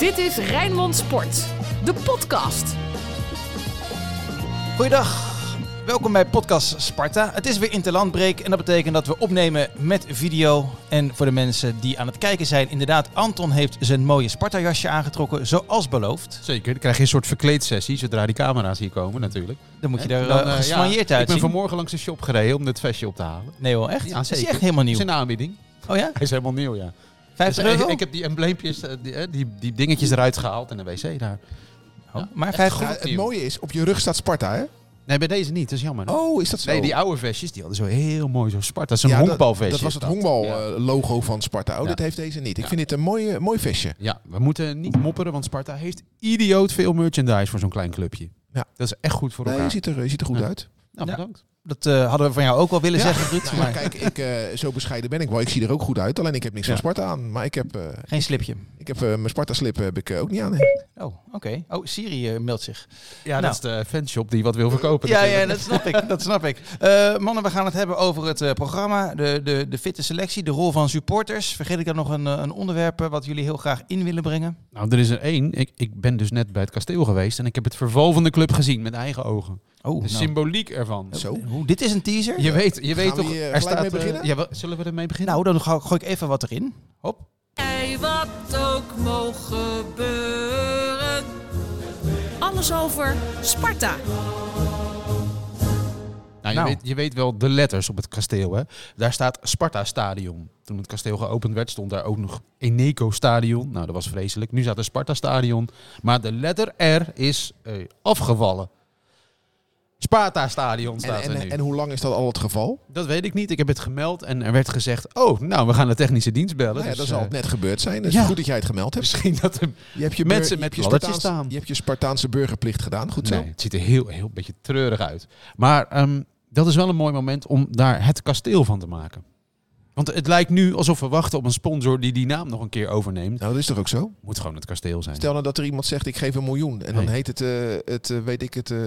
Dit is Rijnmond Sport, de podcast. Goeiedag, welkom bij podcast Sparta. Het is weer interlandbreek en dat betekent dat we opnemen met video. En voor de mensen die aan het kijken zijn, inderdaad, Anton heeft zijn mooie Sparta-jasje aangetrokken, zoals beloofd. Zeker, dan krijg je een soort verkleedsessie zodra die camera's hier komen natuurlijk. Dan moet je er dan, uh, eh, gesmanjeerd ja, Ik uitzien. ben vanmorgen langs de shop gereden om dit vestje op te halen. Nee hoor, echt? Ja, Is zeker. echt helemaal nieuw? Het is een aanbieding. Oh ja? Hij is helemaal nieuw, ja. 50 Dus, eh, euro? Ik, ik heb die embleempjes, eh, die, eh, die, die dingetjes eruit gehaald en de wc daar. Oh, maar Echt 50 goed. Ja, het mooie is, op je rug staat Sparta, hè? Nee, bij deze niet, dat is jammer. Oh, is dat zo? Nee, die oude vestjes, die hadden zo heel mooi zo Sparta. Zo'n Ja, dat- honkbalvestje. Dat was het honkbal Ja. logo van Sparta. Oh, Ja. dit heeft deze niet. Ik Ja. vind dit een mooi, mooi vestje. Ja, we moeten niet mopperen, want Sparta heeft idioot veel merchandise voor zo'n klein clubje. Ja. Dat is echt goed voor Nee, je elkaar. ziet er, je ziet er goed Ja. uit. Nou, Ja. bedankt. Dat eh, hadden we van jou ook wel willen Ja. zeggen, Ruud. Nou ja, maar kijk, ik, eh, zo bescheiden ben ik wel. Ik zie er ook goed uit. Alleen ik heb niks Ja. van Sparta aan. Maar ik heb, eh, geen slipje. ik heb mijn Sparta-slip heb ik ook niet aan. nee. Oh, oké. Oh, Siri meldt zich. Ja, Nou. dat is de fanshop die wat wil verkopen. Ja, ja, dat snap ik. Dat snap ik. Eh, mannen, we gaan het hebben over het eh, programma, de, de, de fitte selectie, de rol van supporters. Vergeet ik dan nog een, een onderwerp wat jullie heel graag in willen brengen? Nou, er is er één. Ik, ik ben dus net bij het kasteel geweest en ik heb het verval van de club gezien met eigen ogen. Oh, De nou. symboliek ervan. Zo. Hoe, dit is een teaser? Je weet, je weet we toch, hier er staat... mee eh, beginnen? ja, zullen we ermee beginnen? Nou, dan gooi, ik even wat erin. Hop. Wat ook mogen gebeuren. Alles over Sparta. nou, je, nou. Weet, je weet wel de letters op het kasteel, hè? Daar staat Sparta Stadion. Toen het kasteel geopend werd, stond daar ook nog Eneco Stadion. Nou, dat was vreselijk. Nu staat er Sparta Stadion. Maar de letter R is eh, afgevallen. Sparta Stadion En, staat er en, nu. en hoe lang is dat al het geval? dat weet ik niet. Ik heb het gemeld en er werd gezegd... Oh, nou, we gaan de technische dienst bellen. Nou ja, Dus, dat zal eh, het net gebeurd zijn. Dus ja. goed dat jij het gemeld hebt. Misschien dat er Je hebt je, Mensen je met je Spartaans- staan. Je hebt je Spartaanse burgerplicht gedaan. Goed zo. Nee, het ziet er heel, heel beetje treurig uit. Maar ehm, dat is wel een mooi moment om daar het kasteel van te maken. Want het lijkt nu alsof we wachten op een sponsor die die naam nog een keer overneemt. Nou, dat is toch ook zo? Moet gewoon het kasteel zijn. Stel nou dat er iemand zegt, ik geef een miljoen. En dan heet het, eh, het eh, weet ik het, eh,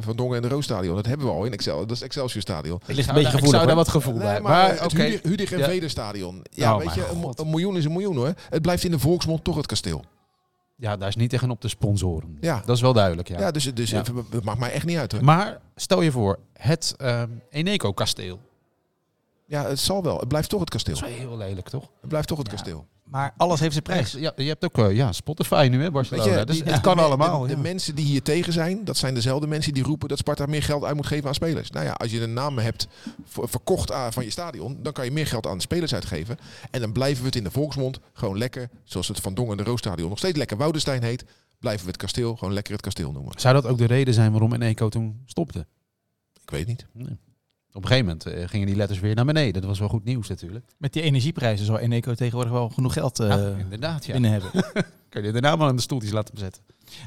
Van Dongen en de Roosstadion. Dat hebben we al in Excel. Dat is Excelsior Stadion. Het ligt een beetje ik gevoelig. zou daar wat gevoel bij. Maar, maar, oké. het Hudig, Hudig en Ja. Veder Stadion. Ja, Oh, weet je, een, miljoen is een miljoen hoor. Het blijft in de volksmond toch het kasteel. Ja, daar is niet tegen op te sponsoren. Ja. Dat is wel duidelijk, ja. Ja, dus, dus Ja. het het maakt mij echt niet uit hoor. Maar stel je voor, het ehm, Eneco-kasteel. Ja, het zal wel. Het blijft toch het Dat kasteel. is wel heel lelijk, toch? Het blijft toch het Ja. kasteel. Maar alles heeft zijn prijs. Ja, je hebt ook eh, ja, Spotify nu, hè, Barcelona. Weet je, dus die- het de- kan de- allemaal. De, ja. de mensen die hier tegen zijn, dat zijn dezelfde mensen die roepen dat Sparta meer geld uit moet geven aan spelers. Nou ja, als je een naam hebt verkocht aan- van je stadion, dan kan je meer geld aan spelers uitgeven. En dan blijven we het in de volksmond gewoon lekker, zoals het Van Dongen en de Roosstadion nog steeds lekker Woudenstein heet, blijven we het kasteel gewoon lekker het kasteel noemen. Zou dat ook de reden zijn waarom Eneco toen stopte? Ik weet niet. Nee. Op een gegeven moment eh, gingen die letters weer naar beneden. Dat was wel goed nieuws natuurlijk. Met die energieprijzen zal Eneco tegenwoordig wel genoeg geld eh, Ja, inderdaad, ja. binnen hebben. Kun je daarna maar aan de stoeltjes laten zetten.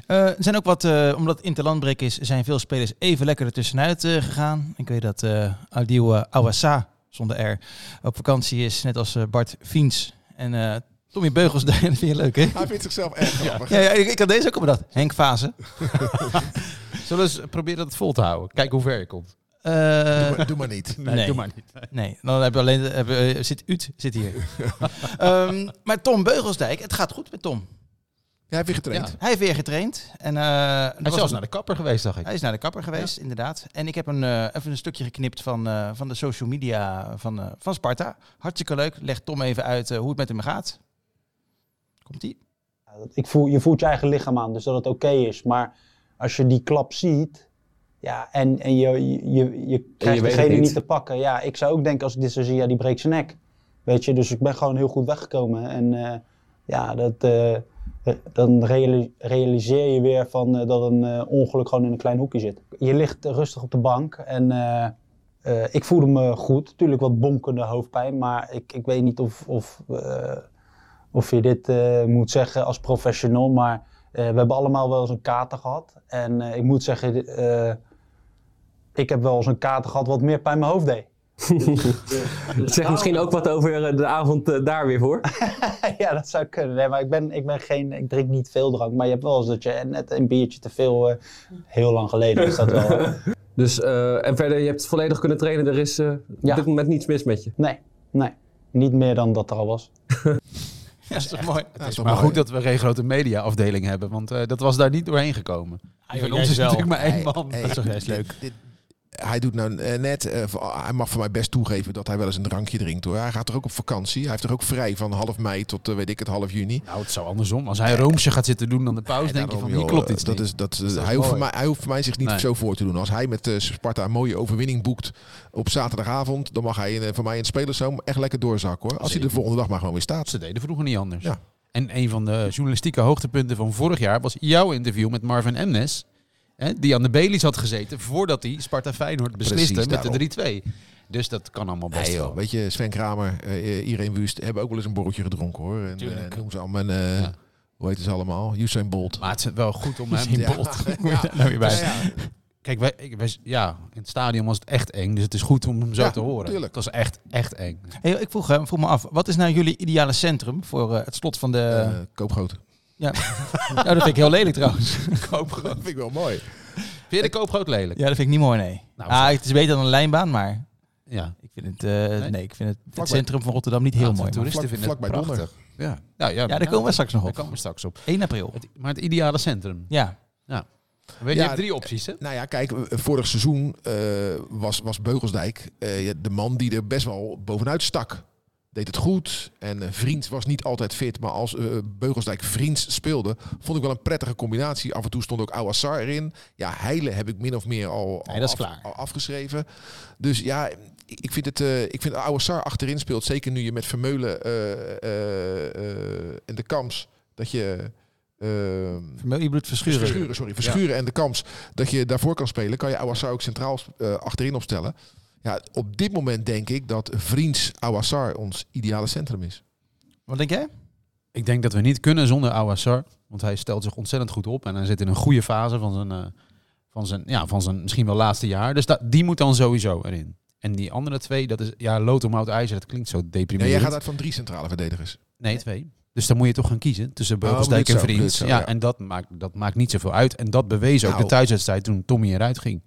Eh, er zijn ook wat, eh, omdat het interlandbreek is, zijn veel spelers even lekker ertussenuit eh gegaan. Ik weet dat eh Adil uh, Awassa, zonder R, op vakantie is, net als eh, Bart Fiens. En eh Tommy Beugels, dat vind je leuk hè? Hij vindt zichzelf erg grappig. Ja, ja ik, ik had deze ook op dat. Henk Fase. Zullen we eens proberen het vol te houden? Kijk hoe ver je komt. Eh, Doe, maar, doe maar niet. Nee, Nee. doe maar niet. nee, dan heb je alleen, heb, je- eh, zit Ut zit hier. Ehm, maar Tom Beugelsdijk, het gaat goed met Tom. Jij hebt weer getraind. Ja. Hij heeft weer getraind. En, eh, Hij is was zelfs een- naar de kapper geweest, dacht ik. Hij is naar de kapper geweest, inderdaad. En ik heb een, eh, even een stukje geknipt van, eh, van de social media van, eh, van Sparta. Hartstikke leuk. Legt Tom even uit hoe het met hem gaat. Komt-ie? Ja, Ik voel, je voelt je eigen lichaam aan, dus dat het oké is. Maar als je die klap ziet, ja, en, en je, je, je, krijgt degene niet. niet. te pakken. Ja, ik zou ook denken als ik dit zo zie, ja, die breekt zijn nek. Weet je, dus ik ben gewoon heel goed weggekomen. En eh, ja, dat, eh, eh, dan reali- realiseer je weer van, dat een ongeluk gewoon in een klein hoekje zit. Je ligt rustig op de bank en ik voelde me goed. Natuurlijk wat bonkende hoofdpijn, maar ik, ik weet niet of, of, of je dit moet zeggen als professional. Maar we hebben allemaal wel eens een kater gehad. En ik moet zeggen, ik heb wel eens een kater gehad wat meer pijn in mijn hoofd deed. Het zegt misschien ook wat over eh, de avond eh, daar weer voor. ja, dat zou kunnen. Nee, maar ik, ben, ik, ben geen, ik drink niet veel drank. Maar je hebt wel eens dat je net een biertje te veel, eh, heel lang geleden is dat wel. Dus, eh, en verder, je hebt volledig kunnen trainen. Er is eh, Ja. op dit moment niets mis met je. Nee, nee. Niet meer dan dat er al was. Ja, dat is toch mooi. Ja, is is toch maar mooi. goed dat we geen grote mediaafdeling hebben, want eh, dat was daar niet doorheen gekomen. Ah, Van ons is wel. natuurlijk maar één Hey, man. hey, Dat is toch juist dit- leuk. dit- hij doet nou eh, net, eh, voor- hij mag voor mij best toegeven dat hij wel eens een drankje drinkt hoor. Hij gaat er ook op vakantie. Hij heeft er ook vrij van half mei tot eh, weet ik het half juni. Nou, het zou andersom. Als hij roomsje gaat zitten doen dan de pauze, denk je van, hier klopt iets dat niet. Is, dat, dat is hij, hoeft voor mij, hij hoeft voor mij zich niet Nee. zo voor te doen. Als hij met Sparta een mooie overwinning boekt op zaterdagavond, dan mag hij voor mij in het spelersroom echt lekker doorzakken hoor. Als hij de volgende dag maar gewoon weer staat. Ze deden vroeger niet anders. Ja. En een van de journalistieke hoogtepunten van vorig jaar was jouw interview met Marvin Emnes. Hè, die aan de Baileys had gezeten voordat hij Sparta Feyenoord besliste Precies, met de 3-2. Dus dat kan allemaal best Nee, joh, weet je, Sven Kramer, eh Irene Wust hebben ook wel eens een borreltje gedronken hoor. En, Tuurlijk. eh, noem ze allemaal. En, eh, Ja. Hoe heet ze allemaal? Usain Bolt. Maar het is wel goed om hem... Usain. Bolt. Ja. Nou bij. Ja, ja. Kijk, wij, ik- wij- ja, in het stadion was het echt eng. Dus het is goed om hem zo Ja, te horen. tuurlijk. Het was echt, echt eng. Hey, ik vroeg, eh, vroeg me af, wat is nou jullie ideale centrum voor het slot van de... Koopgroot. Ja. nou, dat vind ik heel lelijk trouwens. Koopgroot. Dat vind ik wel mooi. Vind je de koopgroot lelijk? Ja, dat vind ik niet mooi, nee. Nou, ah, het is beter dan een lijnbaan, maar Ja. ik vind het, eh, nee? ik vind het, het centrum van Rotterdam niet heel Ja, mooi. Toeristen Vlak- vinden het prachtig. Ja. Ja, ja, Ja, daar komen we straks nog Daar op. komen we straks op. 1 april. Het, maar het ideale centrum. Ja. Weet, Ja, je hebt drie opties, hè? Nou ja, kijk, eh, vorig seizoen eh, was, was Beugelsdijk eh, ja, de man die er best wel bovenuit stak. Deed het goed. En eh, Vriends was niet altijd fit. Maar als eh, Beugelsdijk Vriends speelde, vond ik wel een prettige combinatie. Af en toe stond ook Awassar erin. Ja, Heilen heb ik min of meer al, al, Nee, dat is af- klaar. al afgeschreven. Dus ja, ik vind het, eh ik vind Awassar achterin speelt. Zeker nu je met Vermeulen eh, eh, eh, en de Kams, dat je... eh, Vermeulen, je bedoelt verschuren. Verschuren, sorry. Verschuren en de kans dat je daarvoor kan spelen, kan je Awassar ook centraal eh, achterin opstellen. Ja, op dit moment denk ik dat Vriends Awassar ons ideale centrum is. Wat denk jij? Ik denk dat we niet kunnen zonder Awassar. Want hij stelt zich ontzettend goed op. En hij zit in een goede fase van zijn, eh, van zijn, ja, van zijn misschien wel laatste jaar. Dus dat, die moet dan sowieso erin. En die andere twee, dat is... Ja, Lothar Mout IJzer, dat klinkt zo deprimerend. jij gaat uit van drie centrale verdedigers. Nee, twee. Dus dan moet je toch gaan kiezen tussen Oh, Beugelsdijk en Vriends. Ja, en dat maakt, dat maakt niet zoveel uit. En dat bewees ook Nou. de thuiswedstrijd toen Tommy eruit ging.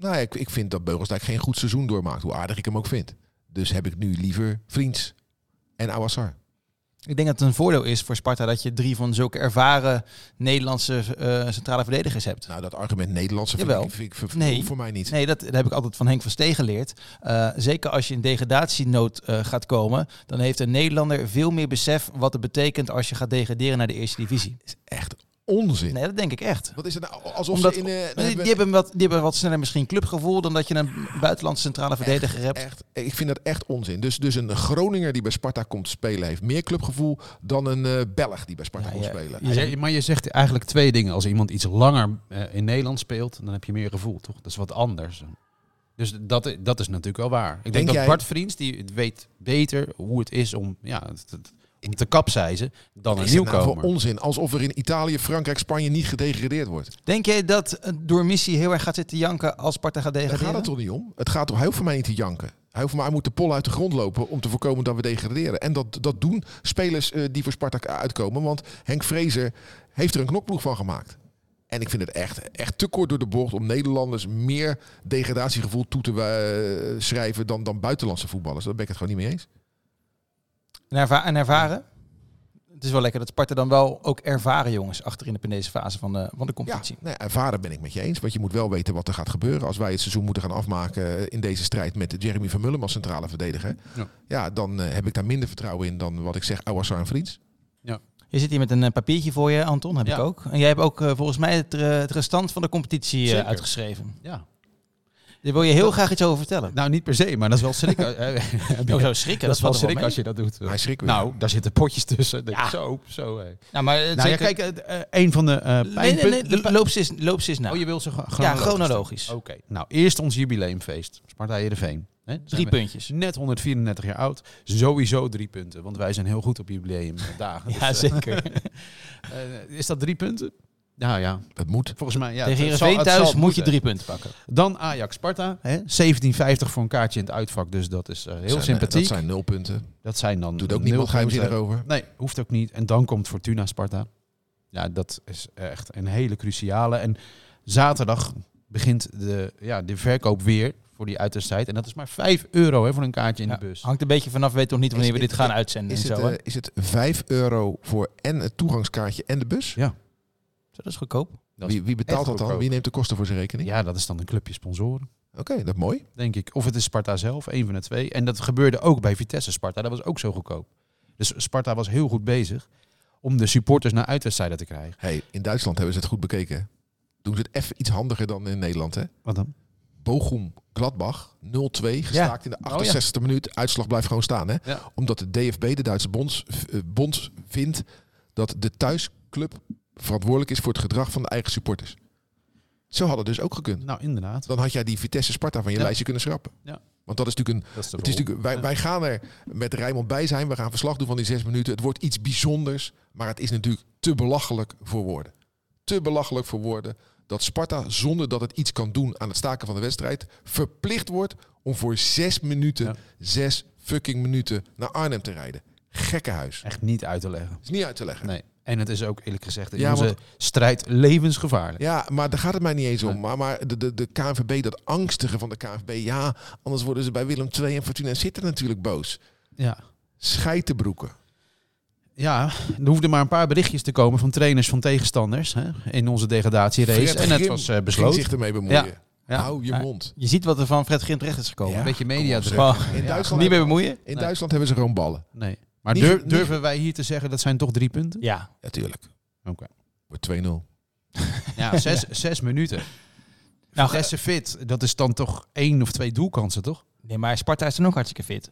Nou, ik, ik vind dat Beugelsdijk geen goed seizoen doormaakt, hoe aardig ik hem ook vind. Dus heb ik nu liever Vriends en Awassar. Ik denk dat het een voordeel is voor Sparta dat je drie van zulke ervaren Nederlandse eh, centrale verdedigers hebt. Nou, dat argument Nederlandse vind Jawel. ik, vind ik voor, Nee. voor mij niet. Nee, dat, dat heb ik altijd van Henk van Steen geleerd. Eh, zeker als je in degradatienood eh, gaat komen, dan heeft een Nederlander veel meer besef wat het betekent als je gaat degraderen naar de eerste divisie. is echt onzin. Nee, dat denk ik echt. Wat is het nou? Alsof Omdat, ze in... eh, die, hebben- die hebben wat, die hebben wat sneller misschien clubgevoel dan dat je een buitenlandse centrale verdediger hebt. Echt, ik vind dat echt onzin. Dus, dus een Groninger die bij Sparta komt spelen heeft meer clubgevoel dan een eh, Belg die bij Sparta Ja, komt ja. spelen. Je zegt- maar je zegt eigenlijk twee dingen. Als iemand iets langer eh, in Nederland speelt, dan heb je meer gevoel, toch? Dat is wat anders. Dus dat, dat is natuurlijk wel waar. Ik denk, Denk dat jij- Bart Vriends, die weet beter hoe het is om, ja, het- het- om te kapseizen dan een Is het nou voor nieuwkomer. onzin? Alsof er in Italië, Frankrijk, Spanje niet gedegradeerd wordt. Denk jij dat door missie heel erg gaat zitten janken als Sparta gaat Daar degraderen? gaat het toch niet om? Het gaat hij hoeft voor mij niet te janken. Hij hoeft maar hij moet de pol uit de grond lopen om te voorkomen dat we degraderen. En dat, dat doen spelers eh, die voor Sparta uitkomen. Want Henk Vrezer heeft er een knokploeg van gemaakt. En ik vind het echt, echt te kort door de bocht om Nederlanders meer degradatiegevoel toe te eh, schrijven dan, dan buitenlandse voetballers. Daar ben ik het gewoon niet mee eens. En, erva- en ervaren? Het is wel lekker dat Sparta dan wel ook ervaren jongens achterin op in deze fase van de, van de Ja, competitie. nee, ervaren ben ik met je eens. Want je moet wel weten wat er gaat gebeuren. Als wij het seizoen moeten gaan afmaken in deze strijd met Jeremy Vermullen als centrale verdediger. Ja. Ja, dan eh, heb ik daar minder vertrouwen in dan wat ik zeg, Awassar en Vriends. Je zit hier met een eh, papiertje voor je, Anton, heb Ja. ik ook. En jij hebt ook eh, volgens mij het, eh, het restant van de competitie eh, uitgeschreven. Ja. Daar wil je heel graag iets over vertellen. Nou, niet per se, maar dat is wel schrik. eh, Oh, zo schrikken, dat is wel schrik als je dat doet. Hij schrikt weer. Nou, daar zitten potjes tussen. Ja. Zo, zo. Nou, maar eh, Nou ja, kijk, eh, een van de eh nee, nee, pijnpunten... nee, loop ze eens, loop ze eens na. Oh, je wil ze gewoon ja, chronologisch. Oké, nou eerst ons jubileumfeest. Sparta Heerenveen. Hè, zijn Drie puntjes. Net 134 jaar oud. Sowieso drie punten. Want wij zijn heel goed op jubileumdagen. Ja, Dus, zeker. eh, is dat drie punten? Nou ja, Het moet. volgens mij. Ja, Tegen Heerenveen thuis zal moet je drie punten pakken. Dan Ajax Sparta. Hè? 17,50 voor een kaartje in het uitvak. Dus dat is eh, heel Zijn, sympathiek. Dat zijn nul punten. Dat zijn dan Doet ook niemand geheimzinnig over. Nee, hoeft ook niet. En dan komt Fortuna Sparta. Ja, dat is echt een hele cruciale. En zaterdag begint de, ja, de verkoop weer voor die uitwedstrijd. En dat is maar 5 euro hè, voor een kaartje in Ja, de bus. Hangt een beetje vanaf, we weten nog niet wanneer we dit het- gaan uitzenden Is en het, zo. eh, is het 5 euro voor en het toegangskaartje en de bus? Zo, dat is goedkoop. Dat is Wie, wie betaalt dat dan? Wie neemt de kosten voor zijn rekening? Ja, dat is dan een clubje sponsoren, Oké, dat is mooi. denk ik. Of het is Sparta zelf, een van de twee. En dat gebeurde ook bij Vitesse Sparta. Dat was ook zo goedkoop. Dus Sparta was heel goed bezig om de supporters naar uitwedstrijden te krijgen. Hey, in Duitsland hebben ze het goed bekeken. Doen ze het even iets handiger dan in Nederland. Hè? Wat dan? Bochum Gladbach 0-2 gestaakt in de Oh, ja. 68e minuut. Uitslag blijft gewoon staan. Hè? Ja. Omdat de DFB, de Duitse bonds, eh, bond, vindt dat de thuisclub verantwoordelijk is voor het gedrag van de eigen supporters. Zo had het dus ook gekund. Nou, inderdaad. Dan had jij die Vitesse Sparta van je Ja. lijstje kunnen schrappen. Ja. Want dat is natuurlijk een Dat is de Het is natuurlijk, wij, Ja. wij gaan er met Rijmond bij zijn. We gaan verslag doen van die zes minuten. Het wordt iets bijzonders. Maar het is natuurlijk te belachelijk voor woorden. Te belachelijk voor woorden. Dat Sparta, zonder dat het iets kan doen aan het staken van de wedstrijd, verplicht wordt om voor zes minuten, Ja. zes fucking minuten naar Arnhem te rijden. Gekkenhuis. Echt niet uit te leggen. is niet uit te leggen. Nee. En het is ook eerlijk gezegd in Ja, onze want- strijd levensgevaarlijk. Ja, maar daar gaat het mij niet eens om. Maar, maar de, de, de KNVB, dat angstige van de KNVB. Ja, anders worden ze bij Willem II en Fortuna zitten natuurlijk boos. Ja. Scheitenbroeken. Ja, er hoefden maar een paar berichtjes te komen van trainers van tegenstanders hè, in onze degradatierace. Fred En het was uh, besloten. zich ermee bemoeien. Ja. Hou je Ja. mond. Je ziet wat er van Fred Grim terecht is gekomen. Ja. Een beetje media zeg. In Ja, Duitsland, Niet meer bemoeien? in Nee. Duitsland hebben ze gewoon ballen. Nee. Maar Niet- durf- niet- durven wij hier te zeggen dat zijn toch drie punten? Ja. Natuurlijk. Oké. Wordt 2-0. Ja, zes, zes minuten. Nou, Vitesse fit, dat is dan toch één of twee doelkansen, toch? Nee, maar Sparta is dan ook hartstikke fit.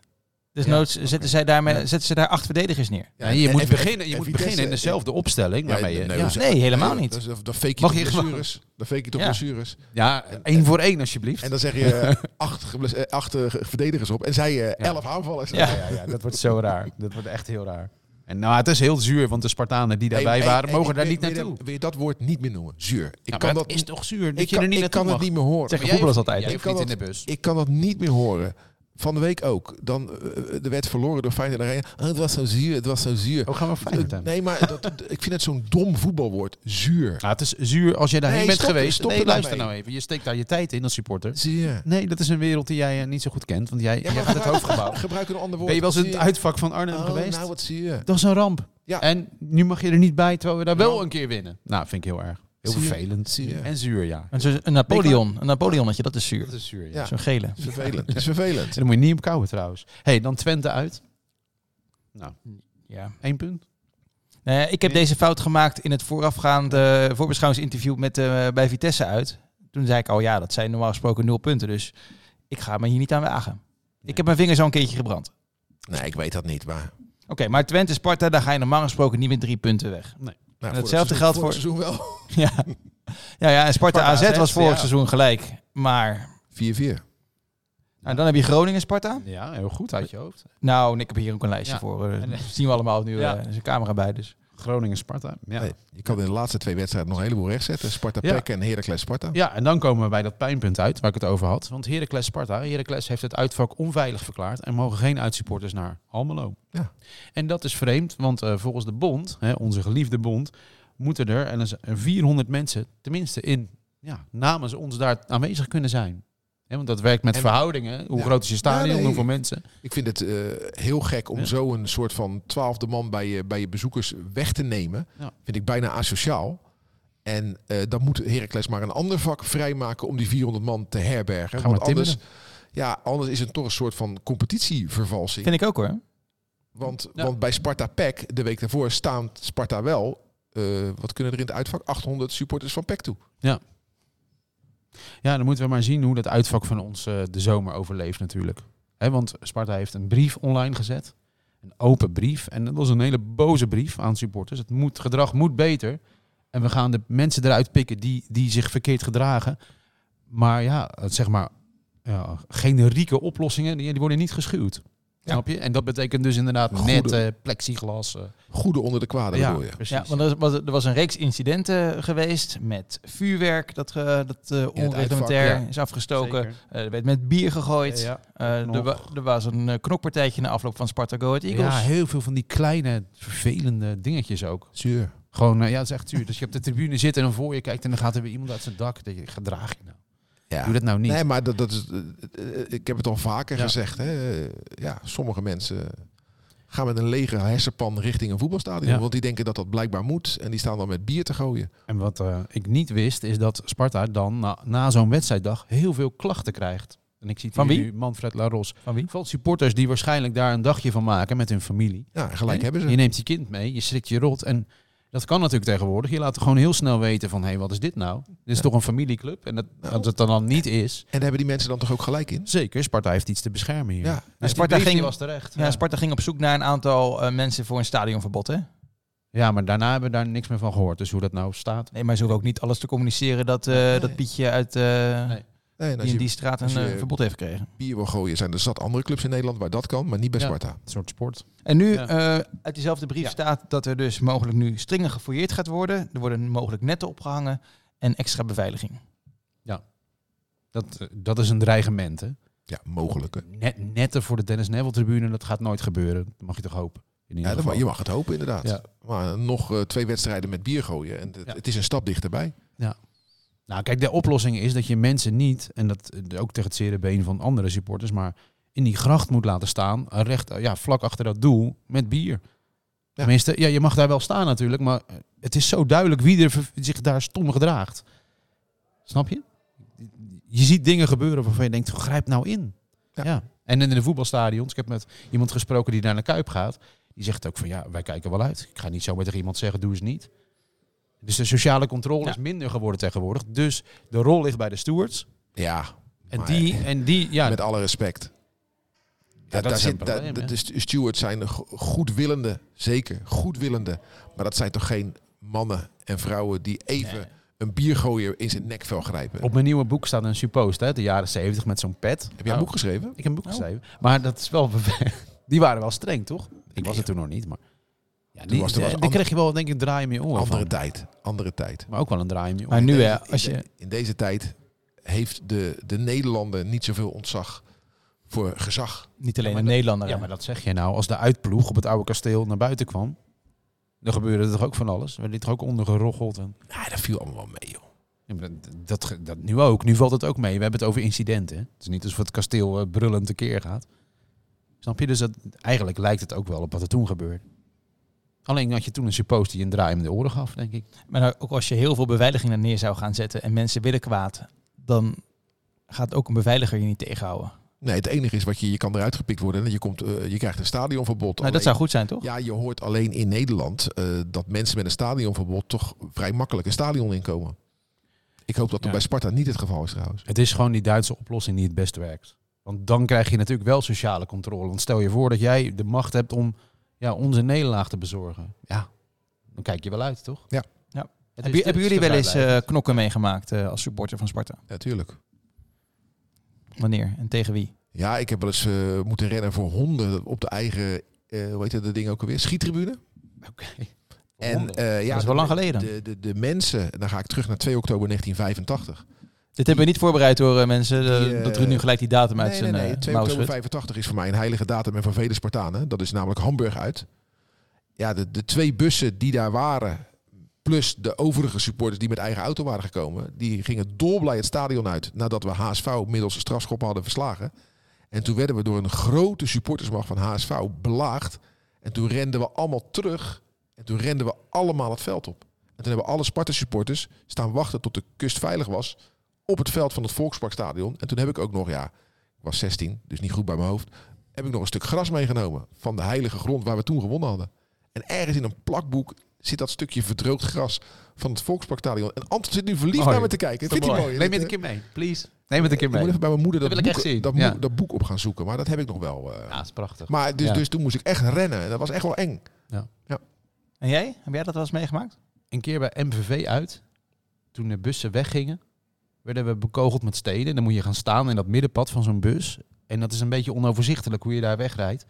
Dus Ja, noods zetten, zij daarmee, Ja. zetten ze daar acht verdedigers neer. Ja, je en- moet en- beginnen, je moet Vitesse- beginnen in dezelfde opstelling. Waarmee je, nee, helemaal niet. Dat, is- dan fake je toch blessures. Dan fake je toch Ja. blessures. ja, één voor één alsjeblieft. En dan zeg je eh, acht, eh, acht eh, verdedigers op. En zij Ja. elf aanvallers. Ja. ja, ja, dat wordt zo raar. Dat wordt echt heel raar. En nou, het is heel zuur, want de Spartanen die daarbij hey, waren, hey, mogen daar niet naartoe. Wil je dat woord niet meer noemen? Zuur. Ik kan maar dat is toch zuur dat ik je kan, er niet ik naartoe kan het niet meer horen. Altijd. Jij Ik kan niet in de bus. Ik kan dat niet meer horen. Van de week ook. Dan, eh, er werd verloren door Feyenoord Arena. Oh, het was zo zuur, het was zo zuur. Oh, gaan we Feyenoord aan? Nee, maar dat, ik vind het zo'n dom voetbalwoord. Zuur. Ja, het is zuur als je daarheen Nee, bent stop- geweest. stop nee, er luister nou even. Je steekt daar je tijd in als supporter. Zuur. Nee, dat is een wereld die jij eh, niet zo goed kent, want jij, Ja, jij gaat het hoofdgebouw. Gebruik een ander woord. Ben je wel eens in het uitvak van Arnhem Oh, geweest? nou wat zuur. Dat is een ramp. Ja. En nu mag je er niet bij, terwijl we daar wel Ja. een keer winnen. Nou, vind ik heel erg. Heel Zuur. vervelend. Zuur. En zuur, ja. En zo- een Napoleon, een Napoleonnetje, dat is zuur. Dat is zuur, ja. Zo'n gele. Het is vervelend. Het is vervelend. En dan moet je niet op kouwen trouwens. hey, dan Twente uit. Nou, Ja. één punt. Ik heb Nee. deze fout gemaakt in het voorafgaande voorbeschouwingsinterview met, eh, bij Vitesse uit. Toen zei ik al, ja, dat zijn normaal gesproken nul punten. Dus ik ga me hier niet aan wagen. Ik heb mijn vingers al een keertje gebrand. Nee, ik weet dat niet. Maar Oké, maar Twente Sparta, daar ga je normaal gesproken niet met drie punten weg. Nou, En hetzelfde het geldt voor- het seizoen wel. ja. ja, ja, en Sparta, Sparta AZ, AZ, was vorig ja. seizoen gelijk. Maar 4-4. nou, dan heb je Groningen Sparta. Ja, heel goed uit je hoofd. Nou, en ik heb hier ook een lijstje Ja. voor. eh, dat zien we allemaal nu. Ja. eh, er is een camera bij, dus. Groningen-Sparta. Ja. Nee, je kan in de laatste twee wedstrijden nog een heleboel rechtzetten. Sparta Ja. Pek en Heracles Sparta. ja, en dan komen we bij dat pijnpunt uit waar ik het over had. Want Heracles-Sparta, Heracles heeft het uitvak onveilig verklaard en mogen geen uitsupporters naar Almelo. Ja. En dat is vreemd, want eh, volgens de bond, hè, onze geliefde bond, moeten er en er zijn 400 mensen tenminste in ja, namens ons daar aanwezig kunnen zijn. Want dat werkt met En- verhoudingen. Hoe Ja. groot is je stadion? Ja, nee. Hoeveel mensen? Ik vind het eh, heel gek om Ja. zo een soort van twaalfde man bij je, bij je bezoekers weg te nemen. Ja. Vind ik bijna asociaal. En eh, dan moet Heracles maar een ander vak vrijmaken om die 400 man te herbergen. Gaan we Want anders, ja, anders is het toch een soort van competitievervalsing. Vind ik ook hoor. Want, Ja. want bij Sparta PEC, de week daarvoor, staan Sparta wel... eh, wat kunnen er in het uitvak? 800 supporters van PEC toe. Ja, dan moeten we maar zien hoe dat uitvak van ons eh, de zomer overleeft natuurlijk. Hè, want Sparta heeft een brief online gezet. Een open brief. En dat was een hele boze brief aan supporters. Het moet, gedrag moet beter. En we gaan de mensen eruit pikken die, die zich verkeerd gedragen. Maar ja, zeg maar, ja, generieke oplossingen, die, die worden niet geschuwd. Ja. Snap je? En dat betekent dus inderdaad Goede- net eh, plexiglas. eh. Goede onder de kwade, ja, bedoel je. precies. Ja, want er was, er was een reeks incidenten geweest met vuurwerk dat, ge- dat eh, onreglementair uitvak, ja. is afgestoken. Eh, er werd met bier gegooid. Eh, er, wa- er was een knokpartijtje na afloop van Sparta Go Eagles. ja, heel veel van die kleine, vervelende dingetjes ook. Zuur. Gewoon, ja, dat is echt zuur. Dus je op de tribune zit en dan voor je kijkt en dan gaat er weer iemand uit zijn dak. Dat je gedraag je nou. Ja. Doe dat nou niet. Nee, maar dat, dat is, eh, eh, ik heb het al vaker Ja. gezegd. Hè. Ja, sommige mensen gaan met een lege hersenpan richting een voetbalstadion. Ja. Want die denken dat dat blijkbaar moet. En die staan dan met bier te gooien. En wat eh, ik niet wist, is dat Sparta dan na, na zo'n wedstrijddag heel veel klachten krijgt. En ik zie Van wie? nu, Manfred Laros. Van wie? Bijvoorbeeld supporters die waarschijnlijk daar een dagje van maken met hun familie. Ja, gelijk hebben ze. Je neemt je kind mee, je schrikt je rot. En dat kan natuurlijk tegenwoordig. Je laat gewoon heel snel weten van, hé, hey, wat is dit nou? Dit is Ja. toch een familieclub? En dat, Nou. dat het dan, dan niet is. En hebben die mensen dan toch ook gelijk in? Zeker, Sparta heeft iets te beschermen hier. Ja. Dus Sparta Sparta ging, was terecht. Ja, Sparta ging op zoek naar een aantal eh, mensen voor een stadionverbod, hè? Ja, maar daarna hebben we daar niks meer van gehoord. Dus hoe dat nou staat. Nee, maar ze hoeven ook niet alles te communiceren dat, eh, Nee. dat Pietje uit Nee. Nee, die in je die straat een je- eh, verbod heeft gekregen. bier wil gooien, zijn er zat andere clubs in Nederland waar dat kan, maar niet bij Ja. Sparta. Een soort sport. En nu Ja. eh, uit diezelfde brief Ja. staat dat er dus mogelijk nu strenger gefouilleerd gaat worden. Er worden mogelijk netten opgehangen en extra beveiliging. Dat, eh, dat is een dreigement, hè? Ja, mogelijk. hè. Net, netten voor de Dennis Neville tribune, dat gaat nooit gebeuren. Dat mag je toch hopen. In ieder Ja, dat geval. mag, je mag het hopen, inderdaad. Ja. Maar nog eh, twee wedstrijden met bier gooien. En het, Ja. het is een stap dichterbij. Nou, kijk, de oplossing is dat je mensen niet, en dat eh, ook tegen het zere been van andere supporters, maar in die gracht moet laten staan, eh, recht, eh, ja, vlak achter dat doel, met bier. Tenminste, ja, je mag daar wel staan natuurlijk, maar het is zo duidelijk wie er zich daar stom gedraagt. Snap je? Je ziet dingen gebeuren waarvan je denkt, grijp nou in. Ja. Ja. En in de voetbalstadions, ik heb met iemand gesproken die naar de Kuip gaat, die zegt ook van ja, wij kijken wel uit. Ik ga niet zomaar tegen iemand zeggen, doe eens niet. Dus de sociale controle Ja. is minder geworden tegenwoordig. Dus de rol ligt bij de stewards. Ja, En die, en die, ja, met alle respect. dat zit, probleem, de, stewards zijn go- goedwillende, zeker goedwillende. Maar dat zijn toch geen mannen en vrouwen die even een biergooier in zijn nekvel grijpen. op mijn nieuwe boek staat een suppost, hè, de jaren 70 met zo'n pet. Heb jij een Nou, boek geschreven? Ik heb een boek Oh. geschreven. Maar dat is wel... die waren wel streng, toch? Ik was het toen nog niet, maar... Ja, die, was er was daar ander- kreeg je wel, denk ik, een draai in je oren Andere van. tijd. Andere tijd. Maar ook wel een draai in je Maar nu, In hè, als je... de- in deze tijd heeft de, de Nederlander niet zoveel ontzag voor gezag. Niet alleen Ja, maar Nederlander. Ja, maar dat zeg je nou. Als de uitploeg op het oude kasteel naar buiten kwam... Dan gebeurde er toch ook van alles? Werd die toch ook ondergeroggeld? En... Ja, dat viel allemaal wel mee, joh. Ja, dat, dat, dat nu ook. Nu valt het ook mee. We hebben het over incidenten. hè. Het is niet alsof het kasteel eh, brullend tekeer gaat. Snap je? Dus dat, eigenlijk lijkt het ook wel op wat er toen gebeurde. Alleen had je toen een suppost die een draai om de oren gaf, denk ik. Maar nou, ook als je heel veel beveiliging er neer zou gaan zetten en mensen willen kwaad, dan gaat ook een beveiliger je niet tegenhouden. Nee, het enige is wat je, je kan eruit gepikt worden en je, komt, eh, je krijgt een stadionverbod. Nou, dat zou goed zijn, toch? Ja, je hoort alleen in Nederland eh, dat mensen met een stadionverbod toch vrij makkelijk een stadion inkomen. Ik hoop dat dat Ja. bij Sparta niet het geval is trouwens. Het is gewoon die Duitse oplossing die het best werkt. Want dan krijg je natuurlijk wel sociale controle. Want stel je voor dat jij de macht hebt om ja, onze nederlaag te bezorgen. Ja, dan kijk je wel uit, toch? Ja. Ja. Heb je- hebben jullie wel eens eh, knokken meegemaakt eh, als supporter van Sparta? Natuurlijk. Wanneer en tegen wie? Ja, ik heb wel eens eh, moeten rennen voor honden op de eigen, eh hoe heet dat ding ook alweer, schiettribune. Oké. En eh, ja, is wel lang geleden. De, de, de mensen, dan ga ik terug naar 2 oktober 1985. Dit hebben we niet voorbereid hoor, eh, mensen. Die, eh, dat Ruud nu gelijk die datum uit Nee, zijn nee, nee. eh, 2 mouw oktober schudt. 85 is voor mij een heilige datum en voor vele Spartanen. Dat is namelijk Hamburg uit. Ja, de, de twee bussen die daar waren, plus de overige supporters die met eigen auto waren gekomen, die gingen dolblij het stadion uit nadat we HSV middels een strafschop hadden verslagen. En toen werden we door een grote supportersmacht van HSV belaagd. En toen renden we allemaal terug. En toen renden we allemaal het veld op. En toen hebben alle Sparta-supporters staan wachten tot de kust veilig was op het veld van het Volksparkstadion. En toen heb ik ook nog, ja, ik was 16, dus niet goed bij mijn hoofd, heb ik nog een stuk gras meegenomen van de heilige grond waar we toen gewonnen hadden. En ergens in een plakboek zit dat stukje verdroogd gras van het Volksparkstadion. En Anton zit nu verliefd Mooi. naar me te kijken. Vindt hij mooi? Neem het een keer mee, please. Neem het een keer Ik moet mee. even bij mijn moeder dat, Dat wil ik boek, echt zien. dat, Ja. boek, dat boek op gaan zoeken. Maar dat heb ik nog wel. eh. Ja, dat is prachtig. Maar dus, Ja. dus toen moest ik echt rennen. En dat was echt wel eng. En jij? Heb jij dat wel eens meegemaakt? Een keer bij MVV uit, toen de bussen weggingen, werden we bekogeld met steden. En dan moet je gaan staan in dat middenpad van zo'n bus. En dat is een beetje onoverzichtelijk hoe je daar wegrijdt.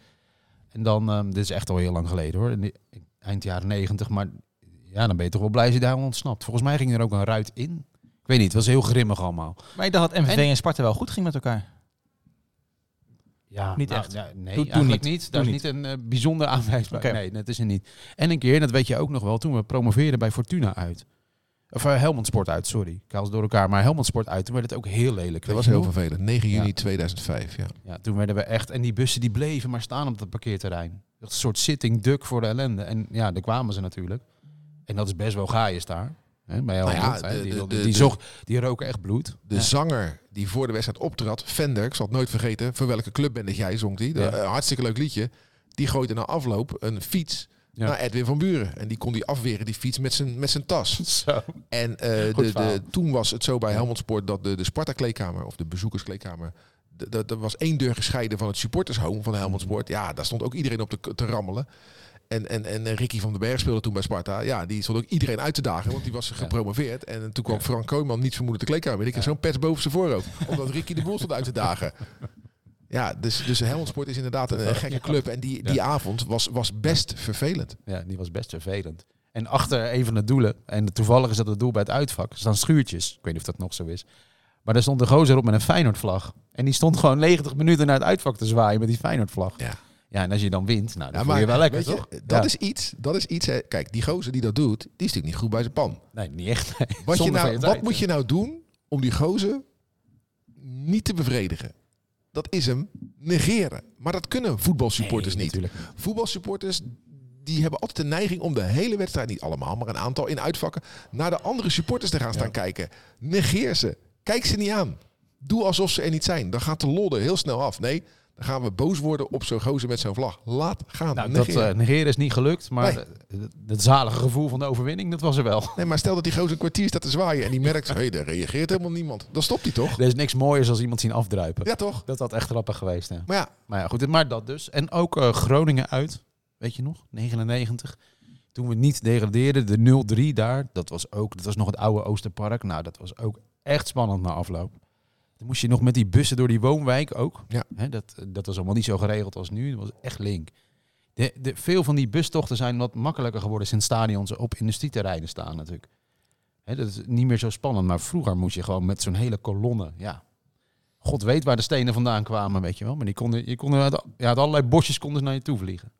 En dan, ehm, dit is echt al heel lang geleden hoor, eind jaren negentig. Maar ja, dan ben je toch wel blij als je daar ontsnapt. Volgens mij ging er ook een ruit in. Ik weet niet, het was heel grimmig allemaal. Maar ik dacht dat MVV En- en, Sparta wel goed ging met elkaar. Ja, Niet nou, echt. ja, nee, toen eigenlijk niet. Toen is niet een eh, bijzonder aanwijsbaar. Nee, dat is er niet. En een keer, dat weet je ook nog wel, toen we promoveerden bij Fortuna uit. Of eh, Helmond Sport uit, sorry. Ik haal ze door elkaar. Maar Helmond Sport uit, toen werd het ook heel lelijk. Dat was heel nog? vervelend. 9 juni Ja. 2005, ja. Ja, toen werden we echt... En die bussen die bleven maar staan op het parkeerterrein. Echt een soort sitting duck voor de ellende. En ja, daar kwamen ze natuurlijk. En dat is best wel gaaiers daar. Hè, bij Nou ja, de- die, de- die, die, zocht, die roken echt bloed. De Ja. zanger die voor de wedstrijd optrad, Vender, ik zal het nooit vergeten, voor welke club ben jij, zong. Ja. Een hartstikke leuk liedje. Die gooide na afloop een fiets Ja. naar Edwin van Buren. En die kon die afweren, die fiets, met zijn, met zijn tas. Zo. En eh, de, de, toen was het zo bij Helmond Sport dat de, de Sparta-kleedkamer, of de bezoekerskleedkamer, er was één deur gescheiden van het supportershome van Helmond Sport. Ja, daar stond ook iedereen op te, te rammelen. En, en, en Ricky van den Berg speelde toen bij Sparta. Ja, die stond ook iedereen uit te dagen, want die was gepromoveerd. En toen kwam. Frank Kooijman niet vermoedend de kleedkamer. Ik kreeg zo'n pers boven zijn voorhoofd. Omdat Ricky de boel stond uit te dagen. Ja, dus, dus Helmond Sport is inderdaad een, een gekke club. En die, die avond was, was best vervelend. Ja, die was best vervelend. En achter een van de doelen, en toevallig is dat het doel bij het uitvak, staan schuurtjes. Ik weet niet of dat nog zo is. Maar daar stond de gozer op met een Feyenoord-vlag. En die stond gewoon 90 minuten naar het uitvak te zwaaien met die Feyenoord-vlag. Ja. Ja, en als je dan wint, nou, dan Ja, voel je wel lekker, je, toch? Dat, Ja. is iets, dat is iets. Hè. Kijk, die gozer die dat doet, die is natuurlijk niet goed bij zijn pan. Nee, niet echt. nee. Wat, je nou, wat moet je nou doen om die gozer niet te bevredigen? Dat is hem negeren. Maar dat kunnen voetbalsupporters Nee, niet. natuurlijk Voetbalsupporters die hebben altijd de neiging om de hele wedstrijd, niet allemaal, maar een aantal in uitvakken, naar de andere supporters te gaan staan kijken. Negeer ze. Kijk ze niet aan. Doe alsof ze er niet zijn. Dan gaat de lol er heel snel af. Nee, dan gaan we boos worden op zo'n gozer met zo'n vlag. Laat gaan. Nou, dat Negeren. eh, negeren is niet gelukt, maar Nee. het- het zalige gevoel van de overwinning, dat was er wel. Nee, maar stel dat die gozer een kwartier staat te zwaaien en die merkt, hé, hey, daar reageert helemaal niemand. Dan stopt hij toch? Er is niks mooiers als iemand zien afdruipen. Ja, toch? Dat had echt grappig geweest. Hè. Maar ja, Maar ja, goed, maar dat dus. En ook eh, Groningen uit, weet je nog, 99. Toen we niet degradeerden, de 0-3 daar, dat was ook, dat was nog het oude Oosterpark. Nou, dat was ook echt spannend na afloop. Dan moest je nog met die bussen door die woonwijk ook. Ja. Hè, dat, dat was allemaal niet zo geregeld als nu. Dat was echt link. De, de, veel van die bustochten zijn wat makkelijker geworden sinds stadions op industrieterreinen staan natuurlijk. Hè, dat is niet meer zo spannend, maar vroeger moest je gewoon met zo'n hele kolonne, ja, God weet waar de stenen vandaan kwamen, weet je wel. Maar die konden, je konden uit, ja, uit allerlei bosjes konden ze naar je toe vliegen.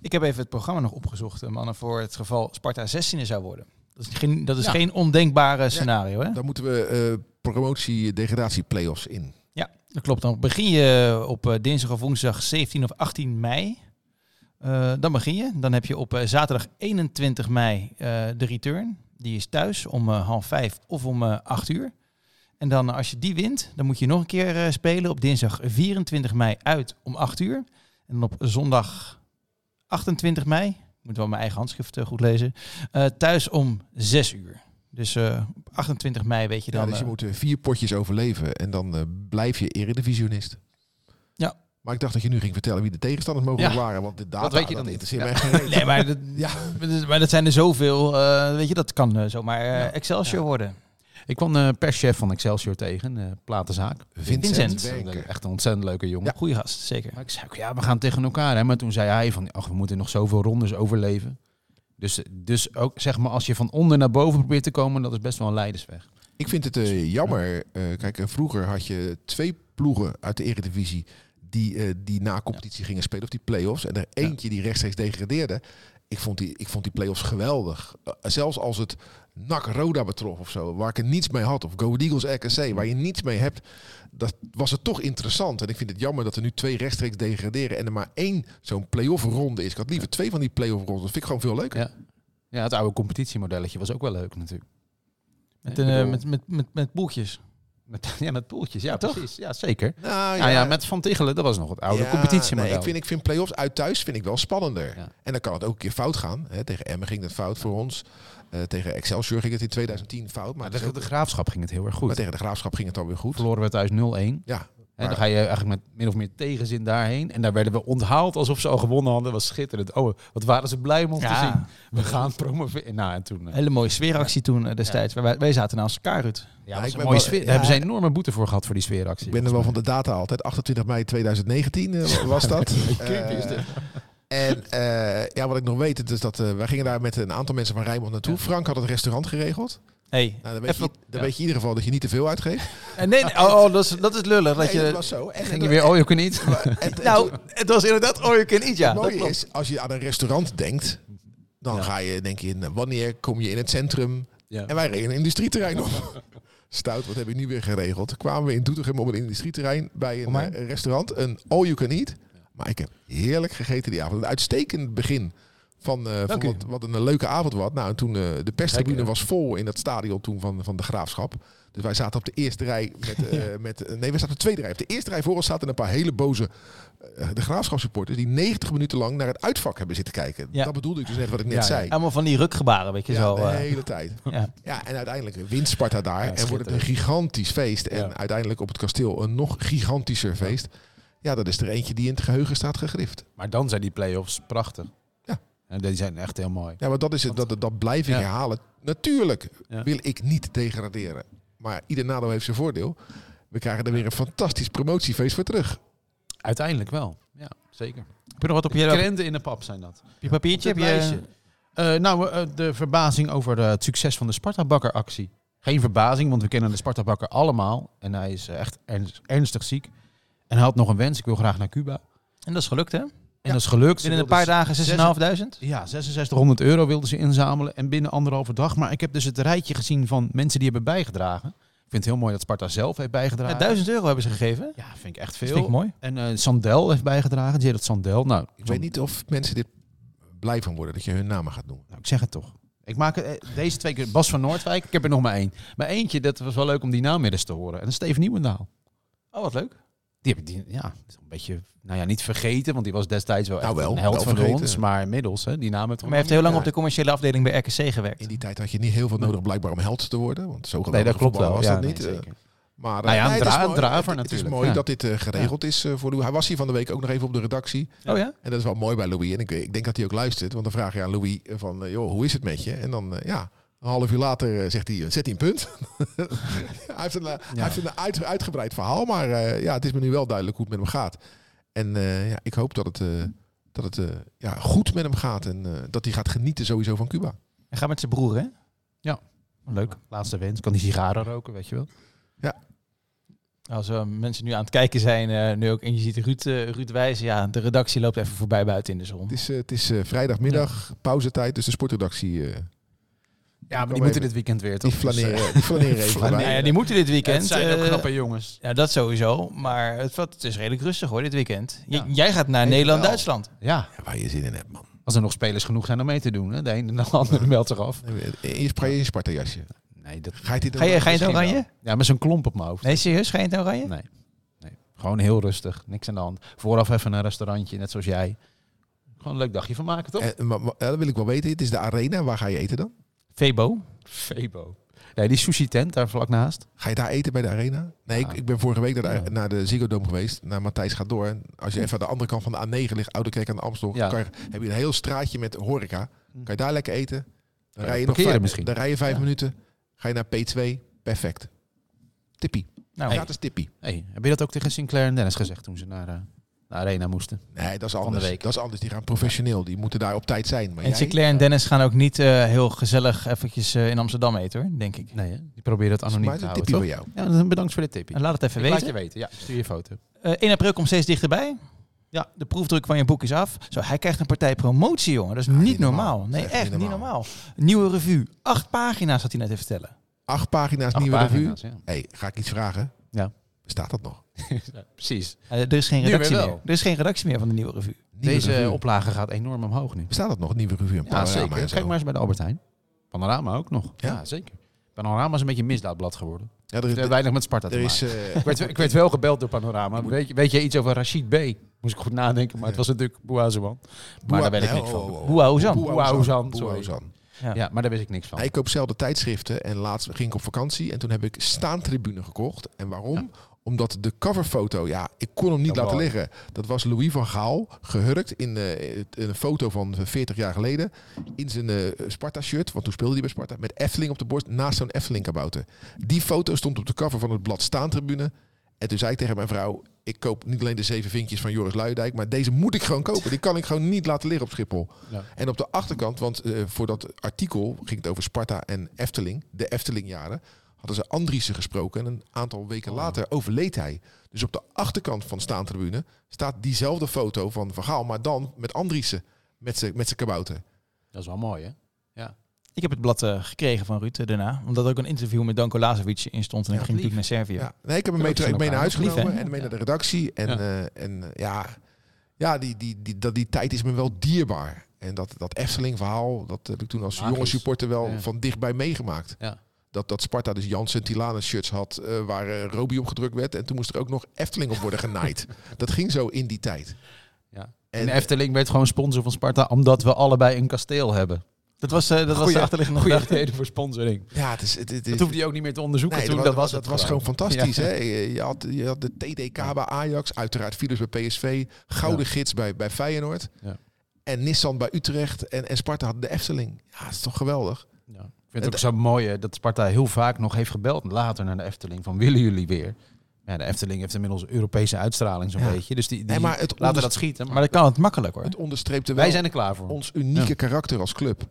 Ik heb even het programma nog opgezocht, eh, mannen, voor het geval Sparta 16e zou worden. Dat is geen, dat is Ja. geen ondenkbare scenario, hè? dan moeten we eh, promotie, degradatie, play-offs in. Ja, dat klopt. Dan begin je op eh, dinsdag of woensdag 17 of 18 mei. Eh, dan begin je. Dan heb je op eh, zaterdag 21 mei eh, de return. Die is thuis om eh, half vijf of om eh 8 uur. En dan eh, als je die wint, dan moet je nog een keer eh, spelen op dinsdag 24 mei uit om 8 uur. En dan op zondag 28 mei, ik moet wel mijn eigen handschrift eh, goed lezen, eh, thuis om 6 uur. Dus eh, op 28 mei weet je Ja, dan... dus je eh, moet eh, vier potjes overleven en dan eh, blijf je eredivisionist. Ja. Maar ik dacht dat je nu ging vertellen wie de tegenstanders mogelijk Ja. waren. Want de data, Dat weet je dan niet. interesseert Ja. mij geen reet. Nee, maar dat, Ja. maar dat zijn er zoveel. eh, weet je, dat kan eh, zomaar eh, Ja. Excelsior Ja. worden. Ik kwam de perschef van Excelsior tegen, eh platenzaak. Vincent, Vincent. Echt een ontzettend leuke jongen. Goeie gast, zeker. Maar ik zei ook, ja, we gaan tegen elkaar. Hè? Maar toen zei hij van, ach, we moeten nog zoveel rondes overleven. Dus, dus ook, zeg maar, als je van onder naar boven probeert te komen, dat is best wel een leidersweg. Ik vind het eh, jammer. eh, kijk, eh, vroeger had je twee ploegen uit de Eredivisie die, die na competitie gingen spelen, of die play-offs. En er eentje die rechtstreeks degradeerde. Ik vond die, ik vond die play-offs geweldig. Eh, zelfs als het NAC Roda betrof of zo, waar ik er niets mee had. Of Go Eagles RKC, waar je niets mee hebt. Dat was het toch interessant. En ik vind het jammer dat er nu twee rechtstreeks degraderen en er maar één zo'n play-off ronde is. Ik had liever twee van die play-off rondes. Dat vind ik gewoon veel leuker. Ja. Ja, het oude competitiemodelletje was ook wel leuk natuurlijk. Met, een, eh, bedoel- met, met, met, met boeltjes. Met, ja, met poeltjes, ja, precies. Ja, zeker. Nou, Ja, ja, met Van Tichelen, dat was nog het oude Ja, competitiemodel. nee, ik, vind, ik vind play-offs uit thuis vind ik wel spannender. En dan kan het ook een keer fout gaan. Hè. Tegen Emmen ging het fout voor ons. Eh, tegen Excelsior ging het in 2010 fout. Maar, Maar tegen ook- de Graafschap ging het heel erg goed. maar tegen de Graafschap ging het alweer goed. Verloren we thuis 0-1. Ja, En Maar- dan ga je eigenlijk met min of meer tegenzin daarheen. En daar werden we onthaald alsof ze al gewonnen hadden. Dat was schitterend. Oh, wat waren ze blij om ons te zien. Ja, We gaan promoveren. Nou, en toen... eh, hele mooie sfeeractie toen eh, destijds. Wij, wij zaten naast elkaar, Ruud. ja, ik ben mooie wel- sfeer. ja, Daar hebben ze een enorme boete voor gehad voor die sfeeractie. ik ben er wel van de data altijd. 28 mei 2019 eh, was dat. Creepy is dit. En eh, ja, wat ik nog weet, het is dat eh, wij gingen daar met een aantal mensen van Rijnmond naartoe. Frank had het restaurant geregeld. Hey. Nou, dan weet, Even- je, dan ja. weet je in ieder geval dat je niet te veel uitgeeft. Eh, nee, nee, oh, oh, dat, is, dat is lullig. Dat Nee, dat je, was zo. En, Ging je weer, oh, je kunt niet. en- en- nou, het was inderdaad all you can eat, ja. het mooie is, als je aan een restaurant denkt, dan Ja. ga je denk je, in, wanneer kom je in het centrum? Ja. En wij reden een industrieterrein op. Stout, wat heb je nu weer geregeld? Kwamen we in Doetinchem op een industrieterrein bij een eh, restaurant, een all you can eat. Maar ik heb heerlijk gegeten die avond. Een uitstekend begin van, eh, van wat, wat een leuke avond was. Nou, en toen eh, de perstribune Lekker. was vol in dat stadion toen van, van de Graafschap. Dus wij zaten op de eerste rij met, eh, met eh, nee, we zaten op de tweede rij. Op de eerste rij voor ons zaten een paar hele boze eh, de Graafschap supporters die 90 minuten lang naar het uitvak hebben zitten kijken. Ja. Dat bedoelde ik dus net wat ik net Ja, zei. Allemaal van die rukgebaren, weet je Ja, zo. de eh. hele tijd. ja. Ja, en uiteindelijk wint Sparta daar. Ja, en wordt het een gigantisch feest. En Ja. uiteindelijk op het kasteel een nog gigantischer feest. Ja, dat is er eentje die in het geheugen staat gegrift. Maar dan zijn die play-offs prachtig. En die zijn echt heel mooi. Ja, maar dat, is het, dat, dat blijf ik Ja. herhalen. Natuurlijk Ja. wil ik niet degraderen. Maar ieder nadeel heeft zijn voordeel. We krijgen er weer een fantastisch promotiefeest voor terug. Uiteindelijk wel. Ja, zeker. Heb je nog wat op je, Krenten in de pap zijn dat. je papiertje? Heb je. Eh, nou, eh, de verbazing over eh, het succes van de Sparta-bakker-actie. Geen verbazing, want we kennen de Sparta-bakker allemaal. En hij is echt ernst- ernstig ziek. En hij had nog een wens. Ik wil graag naar Cuba. en dat is gelukt, hè? En dat is gelukt. Binnen een paar dagen 6.500? Ja, 6600 euro wilden ze inzamelen en binnen anderhalve dag. Maar ik heb dus het rijtje gezien van mensen die hebben bijgedragen. Ik vind het heel mooi dat Sparta zelf heeft bijgedragen. Ja, 1000 euro hebben ze gegeven. Ja, vind ik echt Dat veel. vind ik mooi. En eh, Sandel heeft bijgedragen, Gerard Sandel. Nou, Ik weet niet of mensen dit blij van worden dat je hun namen gaat noemen. Nou, ik zeg het toch. Ik maak eh, deze twee keer Bas van Noordwijk. Ik heb er nog maar één. Maar eentje, dat was wel leuk om die naam weer eens te horen. En dat is Steven Nieuwendaal. Oh, wat leuk. Die heb ik die, ja, een beetje, nou ja, niet vergeten, want die was destijds wel, Nou, echt wel, een held wel van vergeten. ons. Maar inmiddels, hè, die naam heeft Maar hij heeft heel lang Ja. op de commerciële afdeling bij RKC gewerkt. In die tijd had je niet heel veel nodig blijkbaar om held te worden. Want zo Nee, geweldig dat klopt wel. was Ja, dat nee, niet. Eh, zeker. Maar, Nou ja, eh, een het is dra- mooi. draver Het- Het natuurlijk, is mooi ja. dat dit eh, geregeld is eh, voor Louis. Hij was hier van de week ook nog even op de redactie. Oh ja? En dat is wel mooi bij Louis. En ik, ik denk dat hij ook luistert. Want dan vraag je aan Louis van, joh, hoe is het met je? En dan, ja, een half uur later eh, zegt hij, eh, zet hij een punt. hij heeft een, eh, hij heeft een uit- uitgebreid verhaal. Maar eh, ja, het is me nu wel duidelijk hoe het met hem gaat. En eh, ja, ik hoop dat het, eh, dat het eh, ja, goed met hem gaat. En eh, dat hij gaat genieten sowieso van Cuba. Hij gaat met zijn broer, hè? Ja. Leuk. Laatste wens. Kan die sigaren roken, weet je wel? Als eh, mensen nu aan het kijken zijn, eh, nu ook, en je ziet Ruud, eh, Ruud wijzen, ja, de redactie loopt even voorbij buiten in de zon. Het is, het is eh, vrijdagmiddag, pauzetijd. Dus de sportredactie, eh, Ja, maar die moeten even. dit weekend weer, die toch? Dus, eh, flaneren, die flaneren even Flaneren. voorbij. Nou ja, die moeten dit weekend. het zijn ook eh, knappe jongens. ja, dat sowieso. Maar het, wat- het is redelijk rustig hoor, dit weekend. J- Ja. jij gaat naar Even Nederland-Duitsland. Ja, Ja, waar je zin in hebt, man. als er nog spelers genoeg zijn om mee te doen. Hè? De een en de andere meldt zich af. In je je Sparta jasje. Nee, dat... Ga je dit Ga je, ga je het oranje? Ja, met zo'n klomp op mijn hoofd. Nee, serieus? Ga je in het oranje? Nee. nee. Gewoon heel rustig. Niks aan de hand. Vooraf even een restaurantje, net zoals jij. Gewoon een leuk dagje van maken, toch? En, maar, maar, dat wil ik wel weten. Het is de arena. Waar ga je eten dan? Febo. Febo. Nee, die sushi tent daar vlak naast. Ga je daar eten bij de arena? Nee, ik, Ja. ik ben vorige week naar de, naar de Ziggo Dome geweest. Naar Matthijs gaat door. En als je even aan de andere kant van de A9 ligt, Oude Kerk aan de Amstel, Ja. kan je, heb je een heel straatje met horeca. Kan je daar lekker eten? Dan rij je nog vijf, misschien. Dan rij je vijf Ja. minuten. Ga je naar P2. Perfect. Tippie. Nou, Gratis tippie. Hey, heb je dat ook tegen Sinclair en Dennis gezegd toen ze naar eh, de arena moesten? Nee, dat is de anders. week. Dat is anders. Die gaan professioneel. Die moeten daar op tijd zijn. Maar en jij? Sinclair en Dennis gaan ook niet eh, heel gezellig eventjes eh, in Amsterdam eten hoor, denk ik. Nee, hè? die proberen het anoniem maar te houden, voor jou. Ja, dan bedankt voor dit tipje. En laat het even Ik laat weten. je weten. Ja, stuur je foto. Eh 1 april komt steeds dichterbij. Ja, de proefdruk van je boek is af. Zo, hij krijgt een partij promotie, jongen. Dat is niet niet normaal. normaal. Nee, echt niet normaal. normaal. Nieuwe revue. Acht pagina's had hij net even vertellen. Acht pagina's Acht nieuwe revue. ja. hey, ga ik iets vragen? Ja. Bestaat dat nog? Ja, precies. Eh, er is geen Nu weer redactie wel. meer. Er is geen redactie meer van de nieuwe revue. Nieuwe Deze revue. oplage gaat enorm omhoog nu. Bestaat dat nog? Nieuwe revue en Ja, zeker. en zo? Kijk maar eens bij de Albert Heijn. Panorama ook nog. Ja, Ja? zeker. Panorama is een beetje een misdaadblad geworden. Ja, er is, weinig met Sparta te er maken. is, eh, Ik werd, ik werd wel gebeld door Panorama. Weet je, weet je iets over Rashid B? Moest ik goed nadenken, maar het was natuurlijk Bouazouan. Maar daar weet ik niks oh, van. oh, oh. Oezan. Ja. Ja, maar daar wist ik niks van. Ik koop zelden tijdschriften en laatst ging ik op vakantie en toen heb ik staantribune gekocht. En waarom? Omdat de coverfoto, ja, ik kon hem niet laten liggen. Dat was Louis van Gaal, gehurkt in eh, een foto van 40 jaar geleden. In zijn eh, Sparta-shirt, want toen speelde hij bij Sparta. Met Efteling op de borst, naast zo'n Efteling-kabouter. Die foto stond op de cover van het blad Staantribune. En toen zei ik tegen mijn vrouw, ik koop niet alleen de zeven vinkjes van Joris Luijendijk, maar deze moet ik gewoon kopen. Die kan ik gewoon niet laten liggen op Schiphol. Ja. En op de achterkant, want eh, voor dat artikel ging het over Sparta en Efteling, de Eftelingjaren, hadden ze Andriessen gesproken. En een aantal weken later overleed hij. Dus op de achterkant van Staantribune staat diezelfde foto van Van Gaal, maar dan met Andriessen met zijn met zijn kabouter. Dat is wel mooi, hè? Ja. Ik heb het blad eh, gekregen van Ruud eh, daarna. Omdat er ook een interview met Danko Lazovic in stond. En Ja, ik ging natuurlijk naar Servië. Ja. Nee, ik heb hem mee, mee naar huis Lief, genomen en mee naar de redactie. En Ja. ja, en, eh, ja, ja die, die, die, dat, die tijd is me wel dierbaar. En dat, dat Efteling-verhaal, dat heb ik toen als Magisch. jonge supporter wel Ja. van dichtbij meegemaakt. Ja. Dat, dat Sparta dus Jansen Tilanus shirts had eh, waar eh, Roby op gedrukt werd. En toen moest er ook nog Efteling op worden genaaid. dat ging zo in die tijd. Ja. En, Efteling werd gewoon sponsor van Sparta omdat we allebei een kasteel hebben. Dat was, eh, dat was Goeie- de achterliggende Goede gedachte. reden voor sponsoring. ja, het is, het, het, Dat hoefde je ook niet meer te onderzoeken Nee, toen, dat, dat was, was dat het was gewoon fantastisch. Ja. Hè? Je, had, je had de TDK bij Ajax, uiteraard Philips bij PSV, Gouden Gids bij, bij Feyenoord. Ja. En Nissan bij Utrecht en, en Sparta had de Efteling. Ja, dat is toch geweldig. Ja. Ik vind het ook zo mooi hè, dat Sparta heel vaak nog heeft gebeld later naar de Efteling van willen jullie weer? Ja, de Efteling heeft inmiddels Europese uitstraling zo'n Ja. beetje. Dus die, die Nee, maar het laten dat schieten. Maar, Maar dat kan het makkelijk hoor. Het onderstreepte wel wij zijn er klaar voor. ons unieke Ja. karakter als club.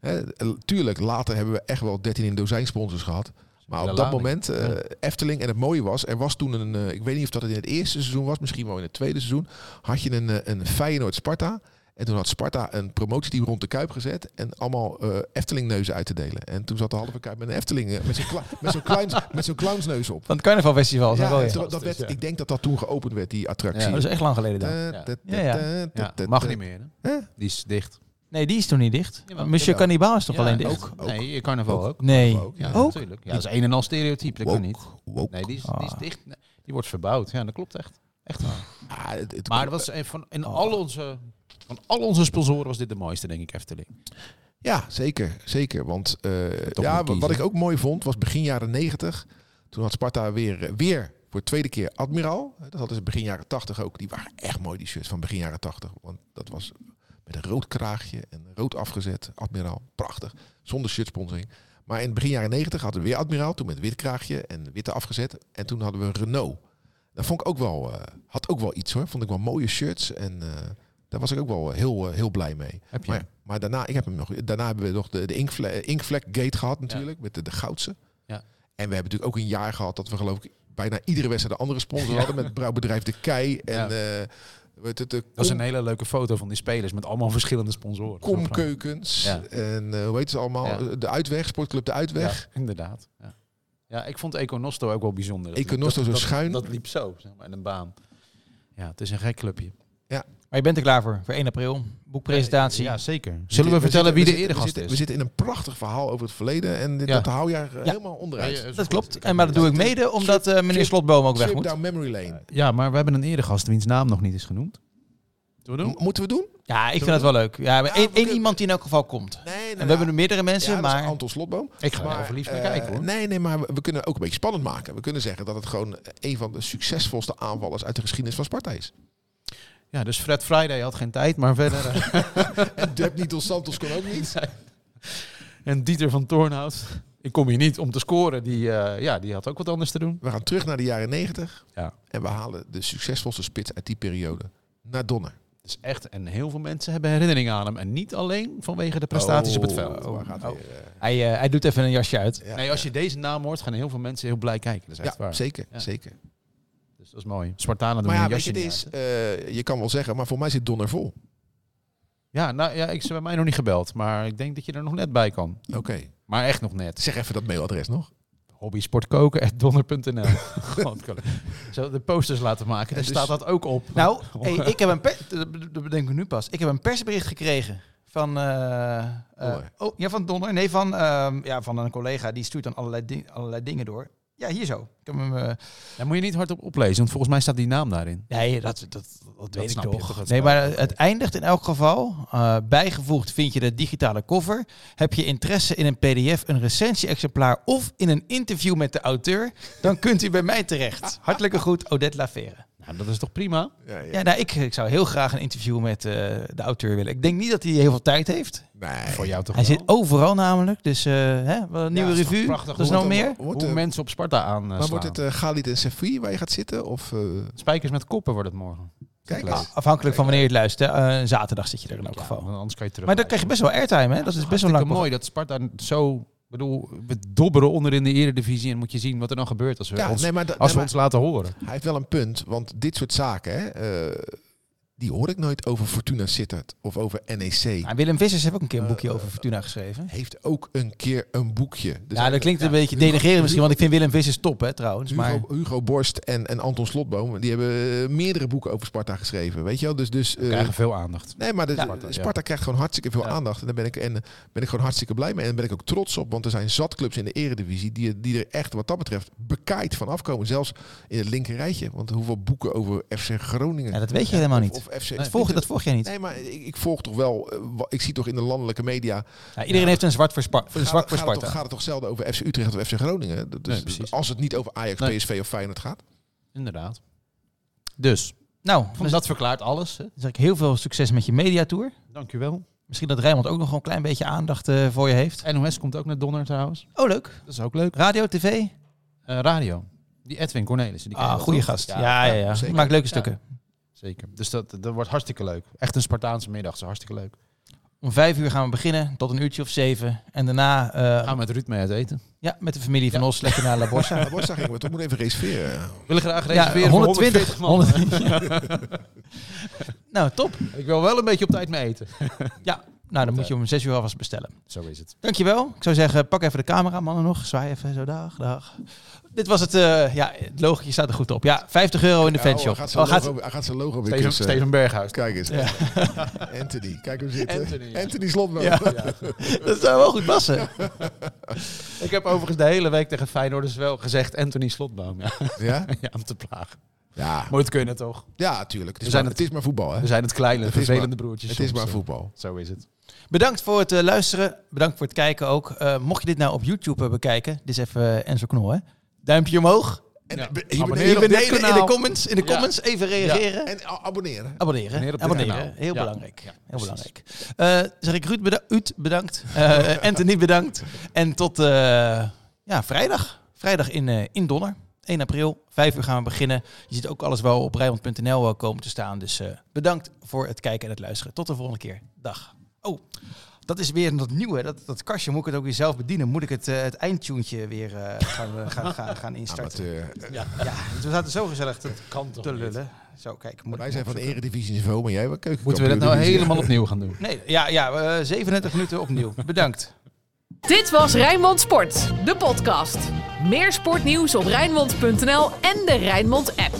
Hè, tuurlijk, later hebben we echt wel 13 in dozijn sponsors gehad. Maar op dat moment, eh. Efteling, en het mooie was, er was toen een, eh, ik weet niet of dat het in het eerste seizoen was, misschien wel in het tweede seizoen, had je een, eh, een Feyenoord-Sparta. En toen had Sparta een promotieteam rond de Kuip gezet en allemaal eh Efteling-neuzen uit te delen. En toen zat de halve Kuip met een Efteling, eh, met zo'n kla- met zo'n clowns, met zo'n clownsneus op. Van het carnavalfestival. Ja, Ja, ja. dat werd, ik denk dat dat toen geopend werd, die attractie. Ja, Dat is echt lang geleden dan. Ja. Ja, ja. Ja, mag niet meer. Hè? Die is dicht. Nee, die is toen niet dicht. Jawel, Monsieur. Cannibal is toch Ja, alleen en dicht? Ook, Ook. nee, carnaval ook. Nee. Ook, Ja, Ook? natuurlijk. Ja, dat is een en al stereotype. Dat kan niet. Woke. Nee, die is, die is Ah. dicht. Nee, die wordt verbouwd. Ja, dat klopt echt. Echt waar. Ah, het, het- Maar dat was een van, in Oh. al onze, van al onze sponsoren was dit de mooiste, denk ik, Efteling. Ja, zeker. zeker. Want eh, ja, wat ik ook mooi vond, was begin jaren 90. Toen had Sparta weer, eh, weer voor de tweede keer Admiraal. Dat hadden ze begin jaren 80 ook. Die waren echt mooi, die shirts van begin jaren 80. Want dat was met een rood kraagje en rood afgezet. Admiraal, prachtig. Zonder shirtsponsoring. Maar in het begin jaren 90 hadden we weer Admiraal. Toen met wit kraagje en witte afgezet. En toen hadden we Renault. Dat vond ik ook wel, eh, had ook wel iets hoor. Vond ik wel mooie shirts. En eh, daar was ik ook wel heel, eh, heel blij mee. Heb je? Maar, maar daarna, ik heb hem nog, daarna hebben we nog de, de Inkvle- Inkvlek Gate gehad natuurlijk, met de, de goudse. Ja. En we hebben natuurlijk ook een jaar gehad dat we geloof ik bijna iedere wedstrijd een andere sponsor hadden. Met het brouwbedrijf De Kei en Ja. eh het, Dat is Kom- een hele leuke foto van die spelers met allemaal verschillende sponsoren. Komkeukens. Ja. En eh, hoe heet ze allemaal? Ja. De Uitweg, Sportclub De Uitweg. Ja, inderdaad. Ja. ja, ik vond Econosto ook wel bijzonder. Dat- Econosto dat- zo dat- schuin. Dat liep zo, zeg maar, in een baan. Ja, het is een gek clubje. Maar je bent er klaar voor. Voor 1 april. Boekpresentatie. Ja, zeker. Zullen we vertellen wie de eregast zitten, is? We zitten in een prachtig verhaal over het verleden en dit, Ja. dat hou je er Ja. helemaal onderuit. Ja, Dat klopt. En maar dat doe ik mede omdat eh, meneer Trip- Slotboom ook weg moet. down memory lane. Ja, maar we hebben een eregast wiens naam nog niet is genoemd. We Moeten we doen? Ja, ik vind dat wel leuk. Ja, maar één kunnen- iemand die in elk geval komt. Nee, nee, En we hebben er meerdere mensen, ja, dat is maar... Anton Slotboom. Ik ga er Maar, verliefd naar eh, kijken hoor. Nee, nee, maar we, we kunnen ook een beetje spannend maken. We kunnen zeggen dat het gewoon een van de succesvolste aanvallers uit de geschiedenis van Sparta is. Ja, dus Fred Friday had geen tijd, maar verder... eh, En Deb Dos Santos kon ook niet. en Dieter van Toornhout. Ik kom hier niet om te scoren. Die, eh, ja, die had ook wat anders te doen. We gaan terug naar de jaren 90 Ja. en we halen de succesvolste spits uit die periode. Naar Donner. Dus echt, en heel veel mensen hebben herinneringen aan hem. En niet alleen vanwege de prestaties op het veld. Oh, gaat Oh. weer, Hij, eh, hij doet even een jasje uit. ja, Nee, als je deze naam hoort, gaan heel veel mensen heel blij kijken. Dat is echt ja, waar. zeker, Ja. zeker. Dus dat is mooi. Spartanen doen Maar ja, weet je, is, eh, je kan wel zeggen, maar voor mij zit Donner vol. Ja, nou ja, ik ze bij mij nog niet gebeld. Maar ik denk dat je er nog net bij kan. Oké. Maar echt nog net. Zeg even dat mailadres nog. Hobbysportkoken.donner.nl Zo de posters laten maken. Daar dus- staat dat ook op. Nou, hey, ik heb een per- dat dat bedenk ik nu pas. Ik heb een persbericht gekregen van, eh, eh, Donner. oh, ja, van Donner. Nee, van, ehm, ja, van een collega. Die stuurt dan allerlei, ding- allerlei dingen door. Ja, hier zo. Ik heb hem, eh, Daar moet je niet hardop oplezen, want volgens mij staat die naam daarin. nee, dat, dat, dat, weet ik snap je toch. nee, maar het eindigt in elk geval. eh, bijgevoegd vind je de digitale cover. Heb je interesse in een pdf, een recensie-exemplaar of in een interview met de auteur, dan kunt u bij mij terecht. Hartelijke groet, Odette Lavere. Nou, dat is toch prima? Ja, ja. Ja, nou, ik, ik zou heel graag een interview met eh, de auteur willen. Ik denk niet dat hij heel veel tijd heeft. Nee. Voor jou toch Hij wel? zit overal namelijk. Dus eh, hè, wat een nieuwe revue. prachtig Dat is hoe nog meer. Wordt, Hoe eh, mensen op Sparta aan maar wordt het eh Galit en Sefi waar je gaat zitten? Of, eh, Spijkers met koppen wordt het morgen. kijk. Afhankelijk van wanneer je het luistert. Eh, zaterdag zit je er in elk Ja, geval. anders kan je terug. Maar dan krijg je best wel airtime, hè? Dat is best wel lang. mooi dat Sparta zo... Ik bedoel, we dobberen onder in de eredivisie en moet je zien wat er dan gebeurt als we, Ja, ons, nee, maar, da- als nee, we ons laten horen. hij heeft wel een punt. Want dit soort zaken, hè, eh, die hoor ik nooit over Fortuna Sittard of over NEC. Nou, Willem Vissers heeft ook een keer een Eh, boekje over Fortuna geschreven. Heeft ook een keer een boekje. Er Ja, dat klinkt een ja, beetje Hugo- denigrerend misschien, want ik vind Willem Vissers top, hè, trouwens. Maar Hugo, Hugo Borst en, en Anton Slotboom, die hebben eh, meerdere boeken over Sparta geschreven. Weet je wel? Dus, dus, eh, krijgen veel aandacht. Nee, maar de, Ja. Sparta, Sparta krijgt gewoon hartstikke veel Ja. aandacht. En daar ben ik, en, eh, ben ik gewoon hartstikke blij mee. En daar ben ik ook trots op. Want er zijn zat clubs in de eredivisie die, die er echt wat dat betreft bekaaid van afkomen. Zelfs in het linker rijtje. Want hoeveel boeken over FC Groningen. Ja, dat weet je helemaal of- niet. FC, dat, volg, dat volg jij niet. Nee, maar ik, ik volg toch wel. eh, ik zie toch in de landelijke media. Ja, iedereen heeft een zwart voor, Spa- een gaat, zwak voor gaat, het Sparta. toch, gaat het toch zelden over FC Utrecht of FC Groningen? Dus, Nee, precies. als het niet over Ajax, Nee. PSV of Feyenoord gaat. Inderdaad. Dus, Nou, dan dat verklaart alles. Hè? zeg ik heel veel succes met je mediatour. Dankjewel. Misschien dat Rijnmond ook nog een klein beetje aandacht eh, voor je heeft. NOS komt ook naar Donner trouwens. Oh, leuk. Dat is ook leuk. Radio, tv? Eh, radio. Die Edwin Cornelissen. Die ken je Ah, goede gast. Ja, ja, ja. zeker. Maakt leuke Ja. stukken. Zeker. Dus dat, dat wordt hartstikke leuk. Echt een Spartaanse middag. Is hartstikke leuk. Om vijf uur gaan we beginnen, tot een uurtje of zeven. En daarna eh, Gaan we met Ruud mee uit eten. ja, met de familie van Ja. Os lekker naar La Borsa. Ja, Borsta gingen we toch moet even reserveren. We willen graag Ja, reserveren voor 120. 140 man. nou, top. Ik wil wel een beetje op tijd mee eten. Ja, nou dan moet je om zes uur alvast bestellen. Zo is het. Dankjewel. Ik zou zeggen, pak even de camera, mannen nog. Zwaai even zo, dag, dag. Dit was het, eh, ja, het logotje staat er goed op. Ja, 50 euro in de Ja, oh, fanshop. hij gaat zijn Oh, gaat- logo, gaat zijn logo weer Steven, kussen. Steven Berghuis. Kijk eens. Anthony, kijk hem zitten. Anthony, Anthony, ja. Slotboom. Ja. dat zou wel goed passen. Ik heb overigens de hele week tegen Feyenoorders wel gezegd Anthony Slotboom. Ja, Ja? ja om te plagen. Ja, het kunnen toch. ja tuurlijk. Het is, We zijn maar, het is maar voetbal, hè? We zijn het kleine, Het vervelende maar- broertjes. Het is maar eh. voetbal. Zo is het. Bedankt voor het eh, luisteren. Bedankt voor het kijken ook. Eh, mocht je dit nou op YouTube bekijken, dit is even Enzo Knol, hè? Duimpje omhoog. En Ja. be- hier Abonneer beneden, Hier in de comments, in de Ja. comments even reageren. En abonneren. Abonneren. Abonneren. Heel Ja. belangrijk. Ja, Heel belangrijk. Eh, zeg ik Ruud, beda Uut bedankt. Eh, Anthony bedankt. En tot eh, ja, vrijdag. Vrijdag in, eh, in Donner. 1 april, 5 uur gaan we beginnen. Je ziet ook alles wel op Rijnmond.nl komen te staan. Dus eh, bedankt voor het kijken en het luisteren. Tot de volgende keer. Dag. Oh, dat is weer dat nieuwe. Dat, dat kastje moet ik het ook weer zelf bedienen. Moet ik het, eh het eindtuntje weer eh, gaan, we- gaan, gaan, gaan instarten. Amateur. Ja, ja, we zaten zo gezellig te, Kan toch te niet? lullen. Zo, kijk. Moet Wij zijn van eredivisie niveau, maar jij wel keuken. Moeten we dat nou helemaal opnieuw gaan doen? Nee, ja, ja eh, 37 minuten opnieuw. Bedankt. Dit was Rijnmond Sport, de podcast. Meer sportnieuws op Rijnmond.nl en de Rijnmond app.